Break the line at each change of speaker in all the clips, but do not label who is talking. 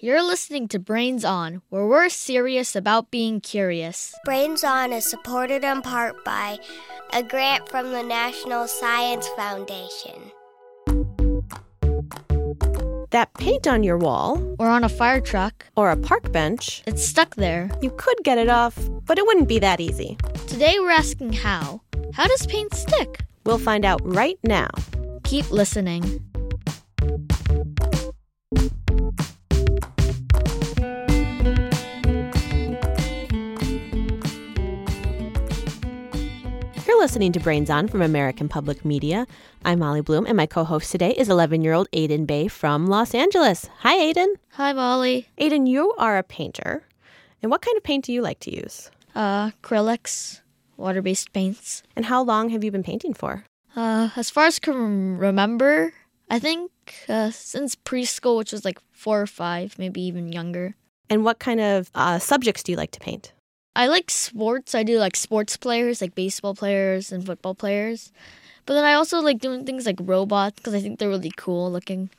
You're listening to Brains On, where we're serious about being curious.
Brains On is supported in part by a grant from the National Science Foundation.
That paint on your wall,
Or on a fire truck,
or a park bench,
it's stuck there.
you could get it off, but it wouldn't be that easy.
Today we're asking how. How does paint stick?
We'll find out right now.
Keep listening.
You're listening to Brains On from American Public Media. I'm Molly Bloom, and my co host today is 11 year old Aiden Bay from Los Angeles. Hi, Aiden.
Hi, Molly.
Aiden, you are a painter. And what kind of paint do you like to use?
Uh, acrylics, water based paints.
And how long have you been painting for?
Uh, as far as I can remember, I think uh, since preschool, which was like four or five, maybe even younger.
And what kind of uh, subjects do you like to paint?
I like sports. I do like sports players, like baseball players and football players. But then I also like doing things like robots because I think they're really cool looking.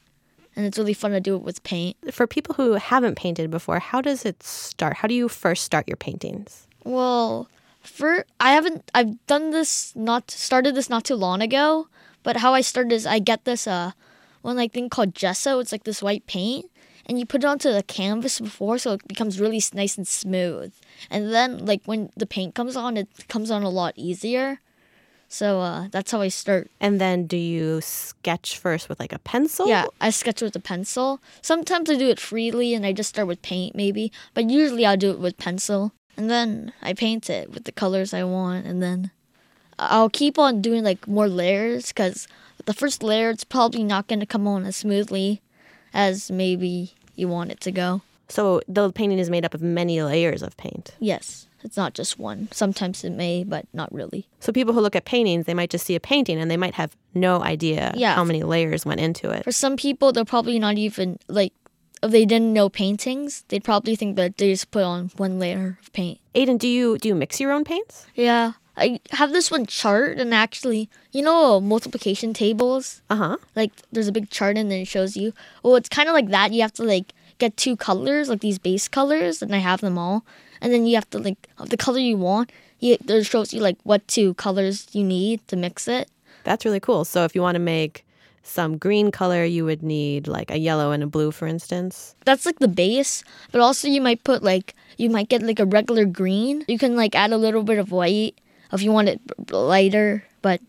And it's really fun to do it with paint.
For people who haven't painted before, how does it start? How do you first start your paintings?
Well, for I haven't I've done this not started this not too long ago, but how I started is I get this uh one like thing called gesso. It's like this white paint and you put it onto the canvas before so it becomes really nice and smooth. And then like when the paint comes on, it comes on a lot easier. So uh that's how I start.
And then do you sketch first with like a pencil?
Yeah, I sketch with a pencil. Sometimes I do it freely and I just start with paint maybe, but usually I'll do it with pencil. And then I paint it with the colors I want and then I'll keep on doing like more layers cuz the first layer it's probably not going to come on as smoothly as maybe you want it to go.
So the painting is made up of many layers of paint.
Yes, it's not just one. Sometimes it may, but not really.
So people who look at paintings, they might just see a painting and they might have no idea
Yeah.
how many layers went into it.
For some people, they're probably not even like if they didn't know paintings, they'd probably think that they just put on one layer of paint.
Aiden, do you do you mix your own paints?
Yeah, I have this one chart, and actually, you know, multiplication tables.
Uh huh.
Like, there's a big chart, and then it shows you. Well, it's kind of like that. You have to like get two colors, like these base colors, and I have them all. And then you have to like of the color you want. You, it shows you like what two colors you need to mix it.
That's really cool. So if you want to make some green color, you would need like a yellow and a blue, for instance.
That's like the base, but also you might put like you might get like a regular green. You can like add a little bit of white if you want it lighter, but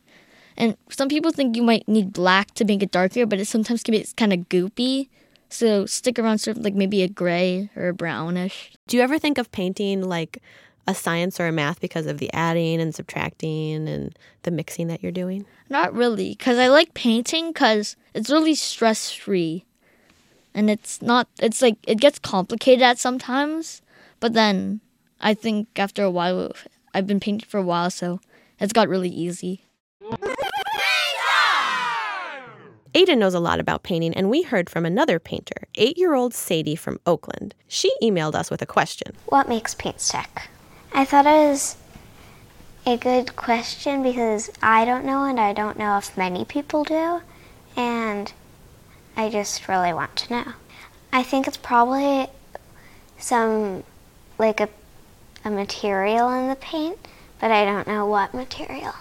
and some people think you might need black to make it darker, but it sometimes can be kind of goopy. So stick around sort of like maybe a gray or a brownish.
Do you ever think of painting like a science or a math because of the adding and subtracting and the mixing that you're doing?
Not really, because I like painting because it's really stress free. And it's not, it's like, it gets complicated at sometimes, but then I think after a while, I've been painting for a while, so it's got really easy.
Aiden knows a lot about painting, and we heard from another painter, eight year old Sadie from Oakland. She emailed us with a question.
What makes paint stick? I thought it was a good question because I don't know and I don't know if many people do. And I just really want to know. I think it's probably some, like a, a material in the paint, but I don't know what material.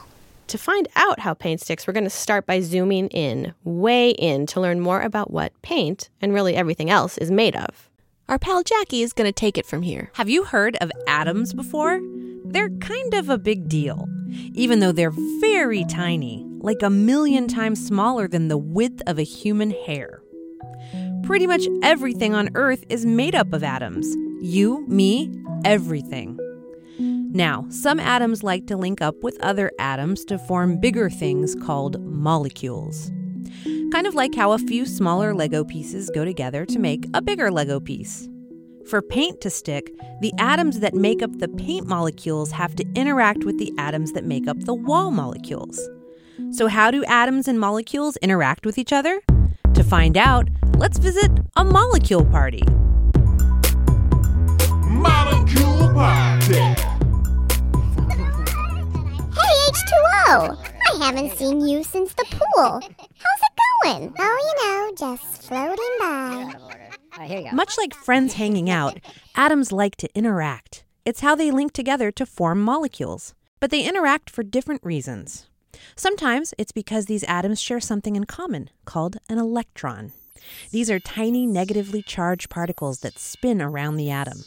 To find out how paint sticks, we're going to start by zooming in, way in, to learn more about what paint, and really everything else, is made of. Our pal Jackie is going to take it from here.
Have you heard of atoms before? They're kind of a big deal, even though they're very tiny, like a million times smaller than the width of a human hair. Pretty much everything on Earth is made up of atoms. You, me, everything. Now, some atoms like to link up with other atoms to form bigger things called molecules. Kind of like how a few smaller Lego pieces go together to make a bigger Lego piece. For paint to stick, the atoms that make up the paint molecules have to interact with the atoms that make up the wall molecules. So, how do atoms and molecules interact with each other? To find out, let's visit a molecule party.
Molecule Party.
Hey, H2O! I haven't seen you since the pool. How's it going? Oh, you know, just floating by.
here you go.
Much like friends hanging out, atoms like to interact. It's how they link together to form molecules. But they interact for different reasons. Sometimes it's because these atoms share something in common called an electron. These are tiny negatively charged particles that spin around the atom.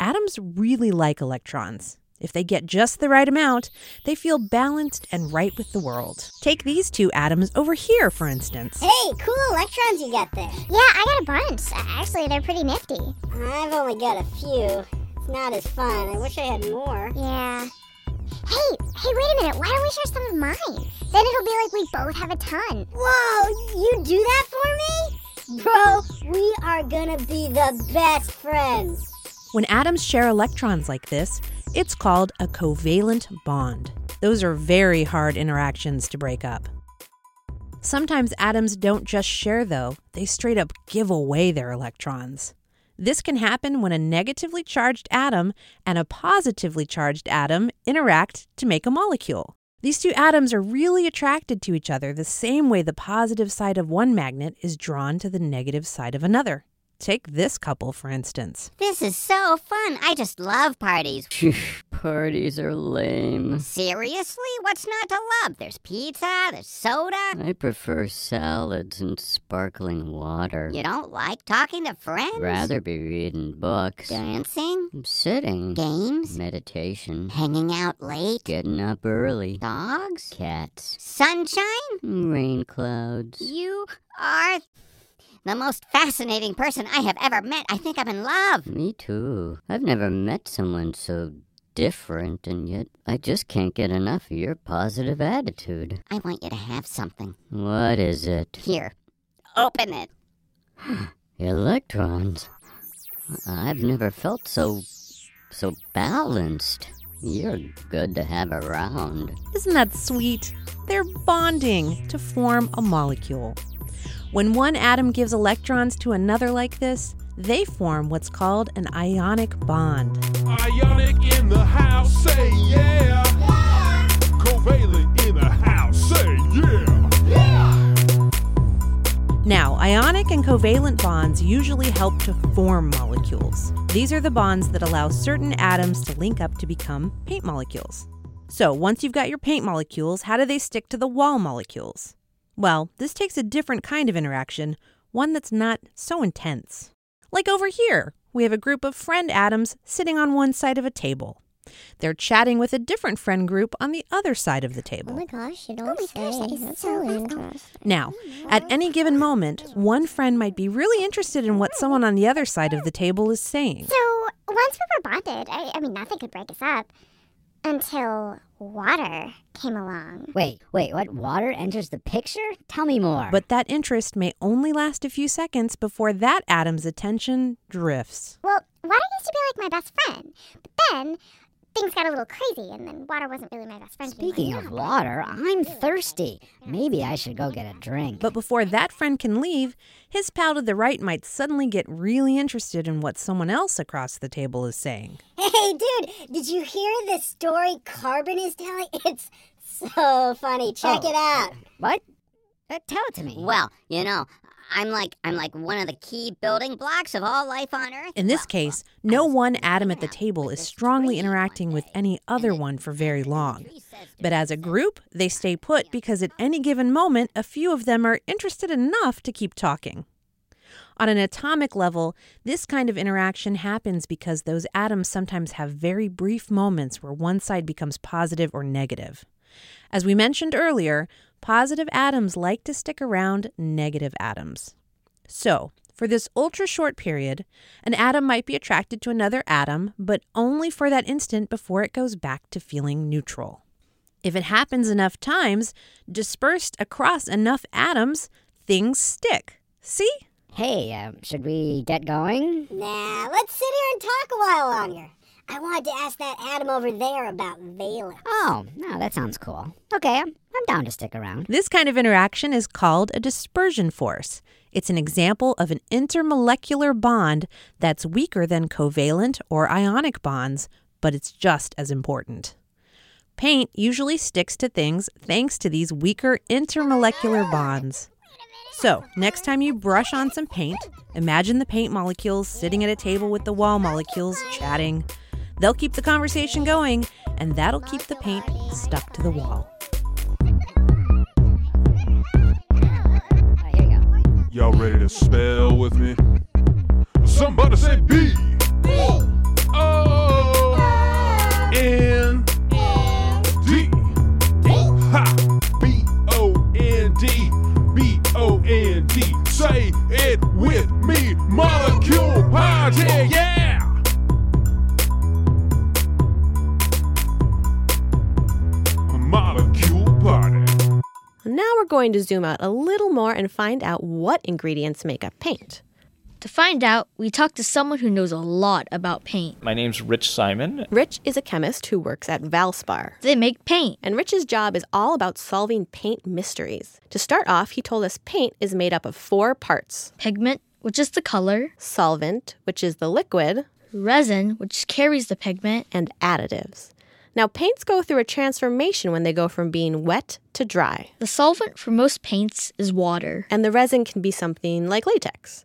Atoms really like electrons. If they get just the right amount, they feel balanced and right with the world. Take these two atoms over here, for instance.
Hey, cool electrons you got there.
Yeah, I got a bunch. Uh, actually, they're pretty nifty.
I've only got a few. It's not as fun. I wish I had more.
Yeah. Hey, hey, wait a minute. Why don't we share some of mine? Then it'll be like we both have a ton.
Whoa, you do that for me? Bro, we are gonna be the best friends.
When atoms share electrons like this, it's called a covalent bond. Those are very hard interactions to break up. Sometimes atoms don't just share, though, they straight up give away their electrons. This can happen when a negatively charged atom and a positively charged atom interact to make a molecule. These two atoms are really attracted to each other the same way the positive side of one magnet is drawn to the negative side of another. Take this couple, for instance.
This is so fun. I just love parties.
Parties are lame.
Seriously? What's not to love? There's pizza, there's soda.
I prefer salads and sparkling water.
You don't like talking to friends?
Rather be reading books.
Dancing?
Sitting.
Games?
Meditation.
Hanging out late?
Getting up early.
Dogs?
Cats.
Sunshine?
Rain clouds.
You are the most fascinating person I have ever met. I think I'm in love.
Me too. I've never met someone so different, and yet I just can't get enough of your positive attitude.
I want you to have something.
What is it?
Here, open it.
Electrons. I've never felt so so balanced. You're good to have around.
Isn't that sweet? They're bonding to form a molecule. When one atom gives electrons to another like this, they form what's called an ionic bond.
Ionic in the house, say yeah. Covalent in the house, say yeah.
Now, ionic and covalent bonds usually help to form molecules. These are the bonds that allow certain atoms to link up to become paint molecules. So, once you've got your paint molecules, how do they stick to the wall molecules? Well, this takes a different kind of interaction, one that's not so intense. Like over here, we have a group of friend atoms sitting on one side of a table. They're chatting with a different friend group on the other side of the table.
Oh my gosh, you don't say. That's so interesting.
Now, at any given moment, one friend might be really interested in what someone on the other side of the table is saying.
So once we were bonded, I, I mean, nothing could break us up until water came along.
Wait, wait, what? Water enters the picture? Tell me more.
But that interest may only last a few seconds before that atom's attention drifts.
Well, water used to be like my best friend, but then things got a little crazy, and then water wasn't really my best friend.
Speaking
anymore.
of water, I'm thirsty. Maybe I should go get a drink.
But before that friend can leave, his pal to the right might suddenly get really interested in what someone else across the table is saying.
Hey, dude, did you hear the story Carbon is telling? It's so funny. Check it out. What? Uh, tell it to me. Well, you know, I'm like I'm like one of the key building blocks of all life on Earth.
In this
Well,
case, no one atom at the table is strongly interacting with any other one for very long. But as a group, they stay put because at any given moment, a few of them are interested enough to keep talking. On an atomic level, this kind of interaction happens because those atoms sometimes have very brief moments where one side becomes positive or negative. As we mentioned earlier, positive atoms like to stick around negative atoms. So, for this ultra short period, an atom might be attracted to another atom, but only for that instant before it goes back to feeling neutral. If it happens enough times, dispersed across enough atoms, things stick. See?
Hey, um, should we get going? Nah, let's sit here and talk a while longer. I wanted to ask that atom over there about valence. Oh, no, that sounds cool. Okay, I'm, I'm down to stick around.
This kind of interaction is called a dispersion force. It's an example of an intermolecular bond that's weaker than covalent or ionic bonds, but it's just as important. Paint usually sticks to things thanks to these weaker intermolecular bonds. So, next time you brush on some paint, imagine the paint molecules sitting at a table with the wall molecules chatting. They'll keep the conversation going, and that'll keep the paint stuck to the wall.
Y'all ready to spell with me? Somebody say B. O N D. Ha! B O N D. B O N D. Say it with me. Molecule party. Yeah!
Now we're going to zoom out a little more and find out what ingredients make up paint.
To find out, we talked to someone who knows a lot about paint.
My name's Rich Simon.
Rich is a chemist who works at Valspar.
They make paint.
And Rich's job is all about solving paint mysteries. To start off, he told us paint is made up of four parts
Pigment, which is the color,
solvent, which is the liquid,
resin, which carries the pigment,
and additives. Now, paints go through a transformation when they go from being wet to dry.
The solvent for most paints is water.
And the resin can be something like latex.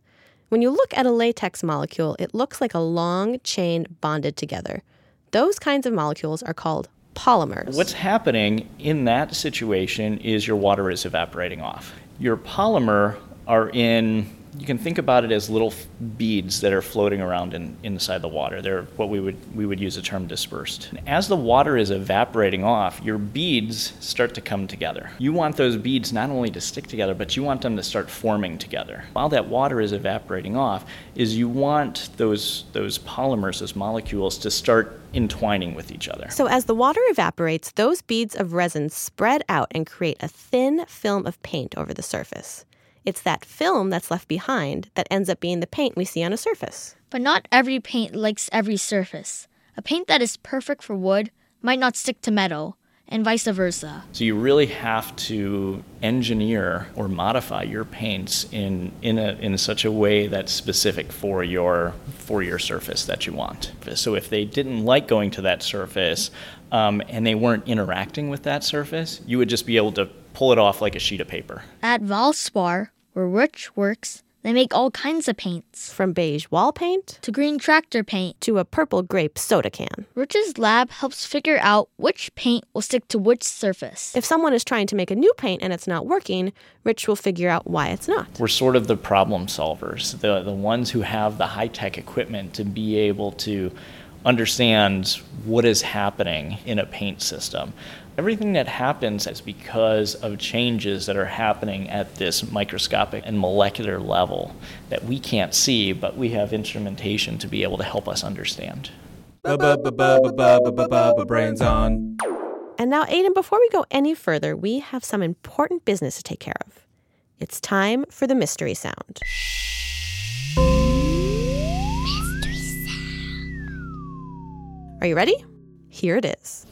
When you look at a latex molecule, it looks like a long chain bonded together. Those kinds of molecules are called polymers.
What's happening in that situation is your water is evaporating off. Your polymer are in you can think about it as little beads that are floating around in, inside the water. They're what we would we would use the term dispersed. And as the water is evaporating off, your beads start to come together. You want those beads not only to stick together, but you want them to start forming together. While that water is evaporating off, is you want those those polymers, those molecules, to start entwining with each other.
So, as the water evaporates, those beads of resin spread out and create a thin film of paint over the surface. It's that film that's left behind that ends up being the paint we see on a surface.
But not every paint likes every surface. A paint that is perfect for wood might not stick to metal, and vice versa.
So you really have to engineer or modify your paints in in a in such a way that's specific for your for your surface that you want. So if they didn't like going to that surface um, and they weren't interacting with that surface, you would just be able to pull it off like a sheet of paper.
At Valspar, where Rich works, they make all kinds of paints.
From beige wall paint
to green tractor paint
to a purple grape soda can.
Rich's lab helps figure out which paint will stick to which surface.
If someone is trying to make a new paint and it's not working, Rich will figure out why it's not.
We're sort of the problem solvers, the, the ones who have the high tech equipment to be able to understand what is happening in a paint system. Everything that happens is because of changes that are happening at this microscopic and molecular level that we can't see, but we have instrumentation to be able to help us understand.
Brains on.
And now, Aiden, before we go any further, we have some important business to take care of. It's time for the mystery sound.
Mystery sound.
Are you ready? Here it is.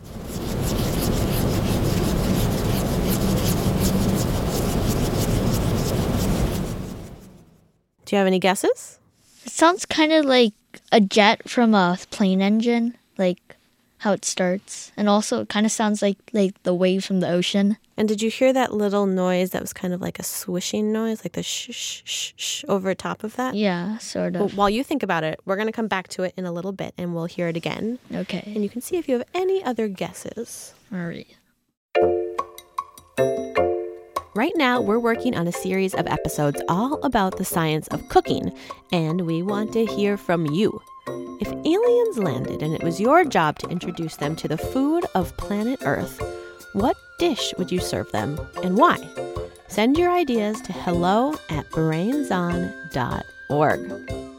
Do you have any guesses?
It sounds kind of like a jet from a plane engine, like how it starts, and also it kind of sounds like like the wave from the ocean.
And did you hear that little noise that was kind of like a swishing noise, like the shh shh shh shh over top of that?
Yeah, sort of.
Well, while you think about it, we're going to come back to it in a little bit and we'll hear it again.
Okay.
And you can see if you have any other guesses.
All right.
Right now, we're working on a series of episodes all about the science of cooking, and we want to hear from you. If aliens landed and it was your job to introduce them to the food of planet Earth, what dish would you serve them and why? Send your ideas to hello at brainson.org.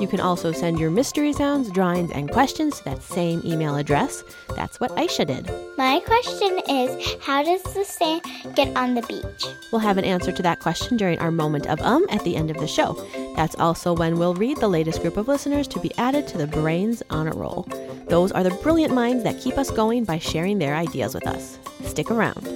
You can also send your mystery sounds, drawings, and questions to that same email address. That's what Aisha did.
My question is How does the sand get on the beach?
We'll have an answer to that question during our moment of um at the end of the show. That's also when we'll read the latest group of listeners to be added to the Brains Honor Roll. Those are the brilliant minds that keep us going by sharing their ideas with us. Stick around.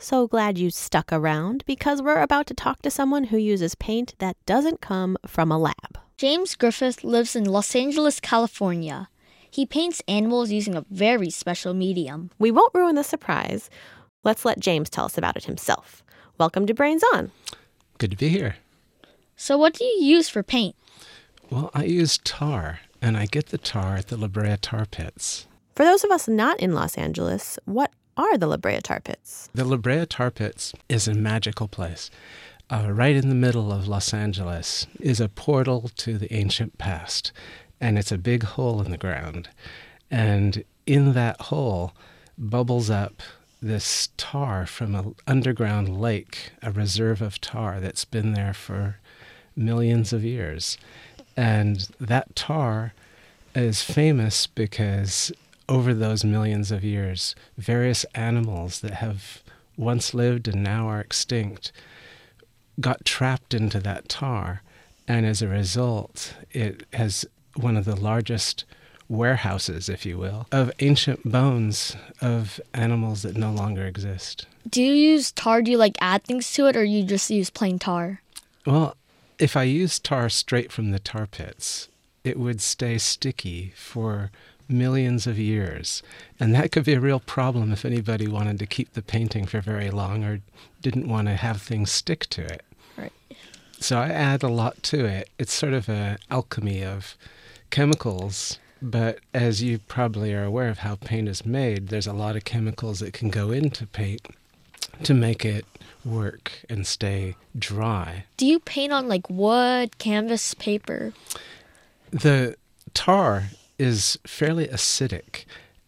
So glad you stuck around because we're about to talk to someone who uses paint that doesn't come from a lab.
James Griffith lives in Los Angeles, California. He paints animals using a very special medium.
We won't ruin the surprise. Let's let James tell us about it himself. Welcome to Brains On.
Good to be here.
So, what do you use for paint?
Well, I use tar, and I get the tar at the La Brea tar pits.
For those of us not in Los Angeles, what are the La Brea tar pits?
The La Brea tar pits is a magical place. Uh, right in the middle of Los Angeles is a portal to the ancient past, and it's a big hole in the ground. And in that hole bubbles up this tar from an underground lake, a reserve of tar that's been there for millions of years. And that tar is famous because over those millions of years, various animals that have once lived and now are extinct got trapped into that tar. And as a result, it has one of the largest warehouses, if you will, of ancient bones of animals that no longer exist.
Do you use tar? Do you like add things to it, or you just use plain tar?
Well, if I use tar straight from the tar pits, it would stay sticky for millions of years. And that could be a real problem if anybody wanted to keep the painting for very long or didn't want to have things stick to it.
Right.
So I add a lot to it. It's sort of an alchemy of chemicals. But as you probably are aware of how paint is made, there's a lot of chemicals that can go into paint to make it work and stay dry.
Do you paint on like wood, canvas, paper?
The tar is fairly acidic.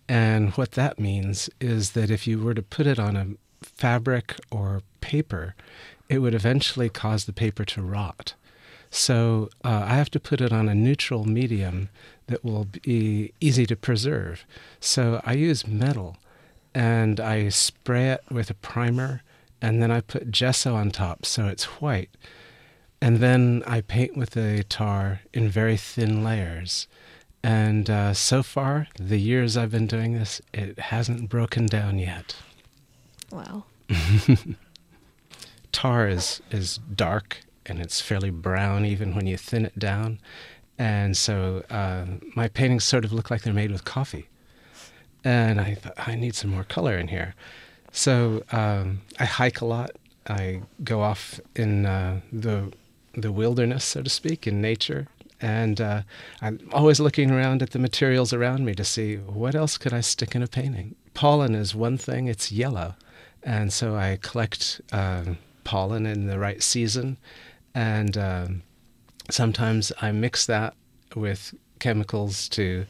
And what that means is that if you were to put it on a fabric or paper, it would eventually cause the paper to rot. So uh, I have to put it on a neutral medium that will be easy to preserve. So I use metal and I spray it with a primer and then I put gesso on top so it's white. And then I paint with the tar in very thin layers. And uh, so far, the years I've been doing this, it hasn't broken down yet.
Wow.
tar is, is dark and it's fairly brown even when you thin it down. And so uh, my paintings sort of look like they're made with coffee. And I thought, I need some more color in here. So um, I hike a lot. I go off in uh, the the wilderness, so to speak, in nature, and uh, I'm always looking around at the materials around me to see what else could I stick in a painting. Pollen is one thing; it's yellow, and so I collect uh, pollen in the right season, and um, sometimes I mix that with chemicals to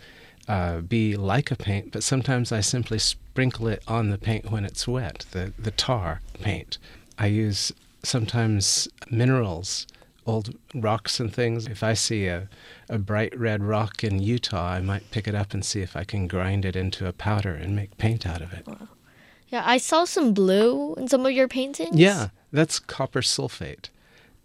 uh, be like a paint, but sometimes I simply sprinkle it on the paint when it's wet, the, the tar paint. I use sometimes minerals, old rocks and things. If I see a, a bright red rock in Utah, I might pick it up and see if I can grind it into a powder and make paint out of it.
Wow. Yeah, I saw some blue in some of your paintings.
Yeah, that's copper sulfate,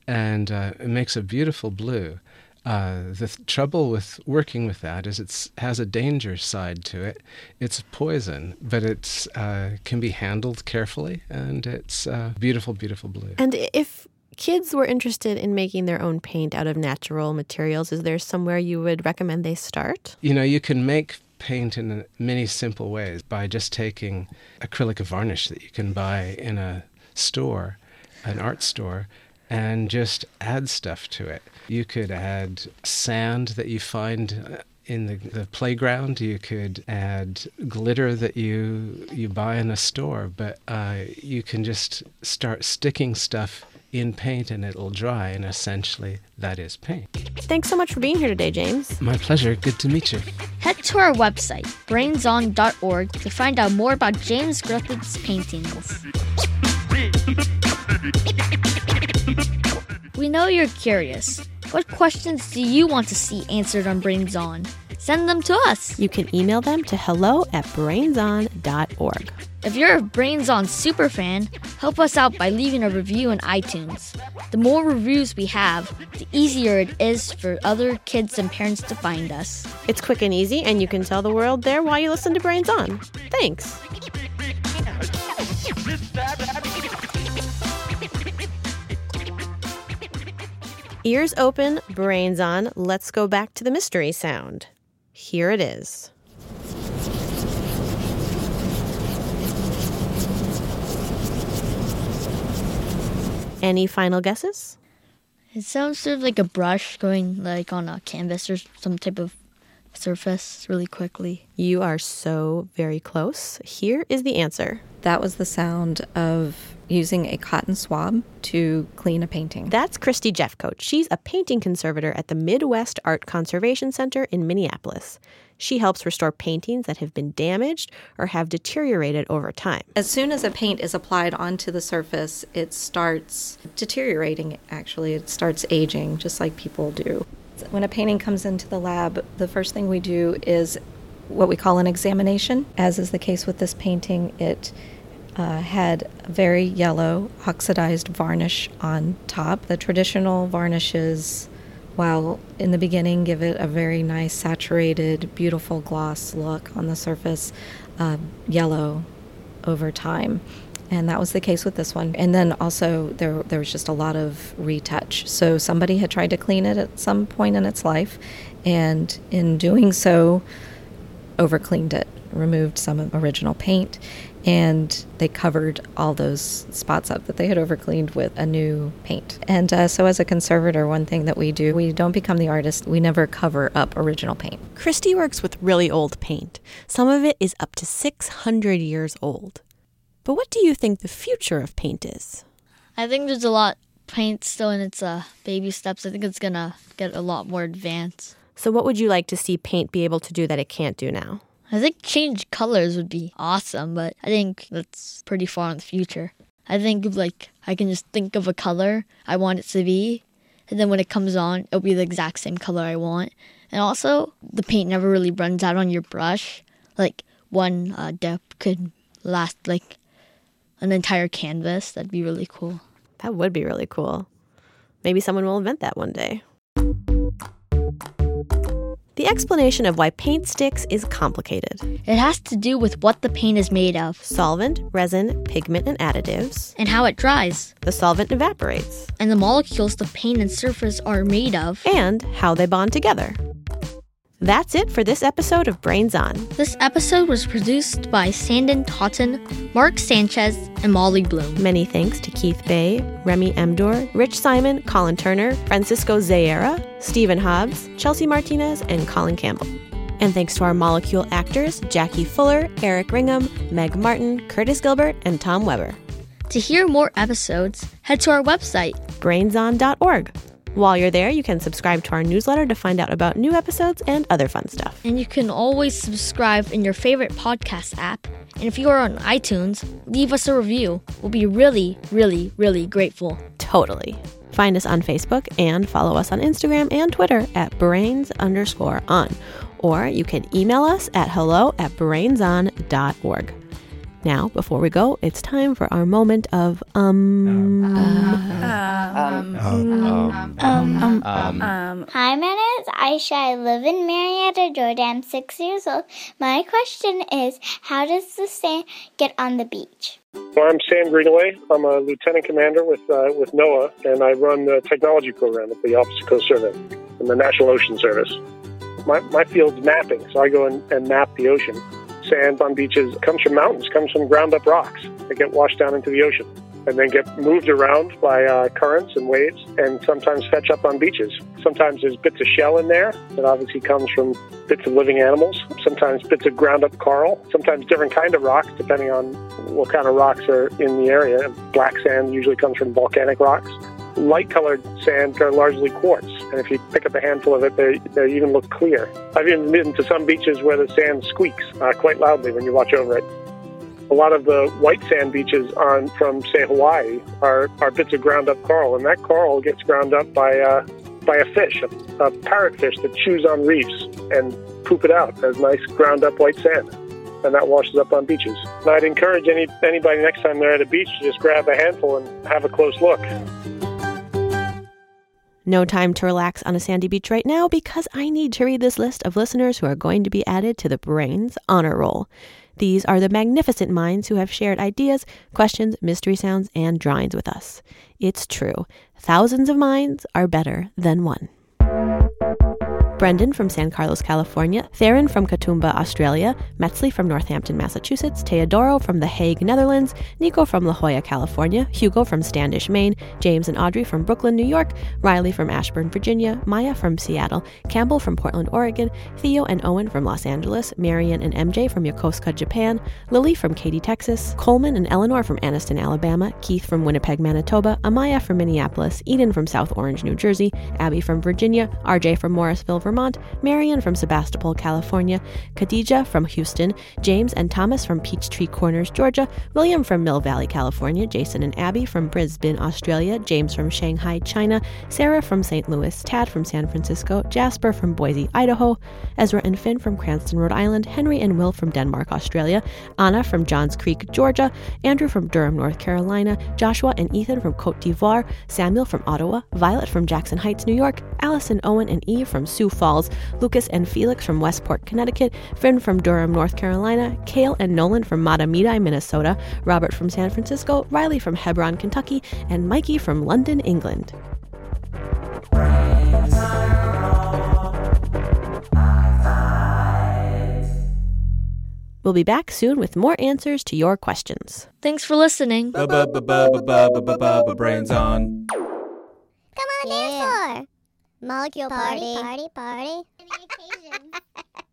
and uh, it makes a beautiful blue. Uh, the th- trouble with working with that is it has a danger side to it. It's poison, but it uh, can be handled carefully, and it's uh, beautiful, beautiful blue.
And if kids were interested in making their own paint out of natural materials, is there somewhere you would recommend they start?
You know, you can make paint in many simple ways by just taking acrylic varnish that you can buy in a store, an art store, and just add stuff to it. You could add sand that you find uh, in the, the playground. You could add glitter that you you buy in a store, but uh, you can just start sticking stuff in paint and it'll dry, and essentially that is paint.
Thanks so much for being here today, James.
My pleasure. Good to meet you.
Head to our website, brainson.org, to find out more about James Griffith's paintings. We know you're curious. What questions do you want to see answered on Brains On? Send them to us.
You can email them to hello at brainson.org.
If you're a Brains On super fan, help us out by leaving a review in iTunes. The more reviews we have, the easier it is for other kids and parents to find us.
It's quick and easy, and you can tell the world there why you listen to Brains On. Thanks. Ears open, brains on, let's go back to the mystery sound. Here it is. Any final guesses?
It sounds sort of like a brush going like on a canvas or some type of surface really quickly.
You are so very close. Here is the answer.
That was the sound of using a cotton swab to clean a painting.
That's Christy Jeffcoat. She's a painting conservator at the Midwest Art Conservation Center in Minneapolis. She helps restore paintings that have been damaged or have deteriorated over time.
As soon as a paint is applied onto the surface, it starts deteriorating, actually. It starts aging, just like people do. When a painting comes into the lab, the first thing we do is what we call an examination. As is the case with this painting, it uh, had very yellow oxidized varnish on top. The traditional varnishes, while in the beginning give it a very nice saturated, beautiful gloss look on the surface, uh, yellow over time. And that was the case with this one. And then also there there was just a lot of retouch. So somebody had tried to clean it at some point in its life, and in doing so, overcleaned it, removed some original paint, and they covered all those spots up that they had overcleaned with a new paint. And uh, so, as a conservator, one thing that we do, we don't become the artist, we never cover up original paint.
Christy works with really old paint. Some of it is up to 600 years old. But what do you think the future of paint is?
I think there's a lot paint still in its uh, baby steps. I think it's gonna get a lot more advanced.
So, what would you like to see paint be able to do that it can't do now?
I think change colors would be awesome, but I think that's pretty far in the future. I think like I can just think of a color I want it to be, and then when it comes on, it'll be the exact same color I want. And also, the paint never really runs out on your brush. Like one uh, dip could last like an entire canvas. That'd be really cool.
That would be really cool. Maybe someone will invent that one day. The explanation of why paint sticks is complicated.
It has to do with what the paint is made of,
Solvent, resin, pigment, and additives.
and how it dries,
The solvent evaporates.
and the molecules the paint and surface are made of.
And how they bond together. That's it for this episode of Brains On.
This episode was produced by Sandon Totten, Marc Sanchez, and Molly Bloom.
Many thanks to Keith Bay, Remy Emdor, Rich Simon, Colin Turner, Francisco Zayera, Stephen Hobbs, Chelsea Martinez, and Colin Campbell. And thanks to our molecule actors Jackie Fuller, Eric Ringham, Meg Martin, Curtis Gilbert, and Tom Weber.
To hear more episodes, head to our website,
brainson.org. While you're there, you can subscribe to our newsletter to find out about new episodes and other fun stuff.
and you can always subscribe in your favorite podcast app. And if you are on iTunes, leave us a review. We'll be really, really, really grateful.
Totally. Find us on Facebook and follow us on Instagram and Twitter at brains underscore on. Or you can email us at hello at brainson.org. Now, before we go, it's time for our moment of um.
Hi, my name is Aisha. I live in Marietta, Georgia. I'm six years old. My question is, how does the sand get on the beach?
Well, I'm Sam Greenaway. I'm a lieutenant commander with uh, with NOAA, and I run the technology program at the Office of Coast Survey and the National Ocean Service. My, my field's mapping, so I go and, and map the ocean. Sand on beaches comes from mountains, comes from ground up rocks that get washed down into the ocean and then get moved around by uh, currents and waves and sometimes fetch up on beaches. Sometimes there's bits of shell in there that obviously comes from bits of living animals, sometimes bits of ground up coral, sometimes different kind of rocks depending on what kind of rocks are in the area. Black sand usually comes from volcanic rocks. Light colored sand are largely quartz, and if you pick up a handful of it, they, they even look clear. I've even been to some beaches where the sand squeaks uh, quite loudly when you watch over it. A lot of the white sand beaches on from say Hawaii are, are bits of ground up coral, and that coral gets ground up by uh, by a fish, a, a parrotfish that chews on reefs and poop it out as nice ground up white sand, and that washes up on beaches. And I'd encourage any anybody next time they're at a beach to just grab a handful and have a close look.
No time to relax on a sandy beach right now because I need to read this list of listeners who are going to be added to the Brains Honor Roll. These are the magnificent minds who have shared ideas, questions, mystery sounds, and drawings with us. It's true, thousands of minds are better than one. Brendan from San Carlos, California, Theron from Katoomba, Australia, Metzley from Northampton, Massachusetts, Teodoro from The Hague, Netherlands, Nico from La Jolla, California, Hugo from Standish, Maine, James and Audrey from Brooklyn, New York, Riley from Ashburn, Virginia, Maya from Seattle, Campbell from Portland, Oregon, Theo and Owen from Los Angeles, Marion and MJ from Yokosuka, Japan, Lily from Katy, Texas, Coleman and Eleanor from Anniston, Alabama, Keith from Winnipeg, Manitoba, Amaya from Minneapolis, Eden from South Orange, New Jersey, Abby from Virginia, RJ from Morrisville, Vermont, Marion from Sebastopol, California, Khadija from Houston, James and Thomas from Peachtree Corners, Georgia, William from Mill Valley, California, Jason and Abby from Brisbane, Australia, James from Shanghai, China, Sarah from St. Louis, Tad from San Francisco, Jasper from Boise, Idaho, Ezra and Finn from Cranston, Rhode Island, Henry and Will from Denmark, Australia, Anna from Johns Creek, Georgia, Andrew from Durham, North Carolina, Joshua and Ethan from Cote d'Ivoire, Samuel from Ottawa, Violet from Jackson Heights, New York, Allison, Owen, and Eve from Sioux Falls, Lucas and Felix from Westport, Connecticut, Finn from Durham, North Carolina, Kale and Nolan from Mahtomedi, Minnesota, Robert from San Francisco, Riley from Hebron, Kentucky, and Mikey from London, England. We'll be back soon with more answers to your questions.
Thanks for listening.
Brains on.
Come on, dance floor. Molecule party, party, party, party.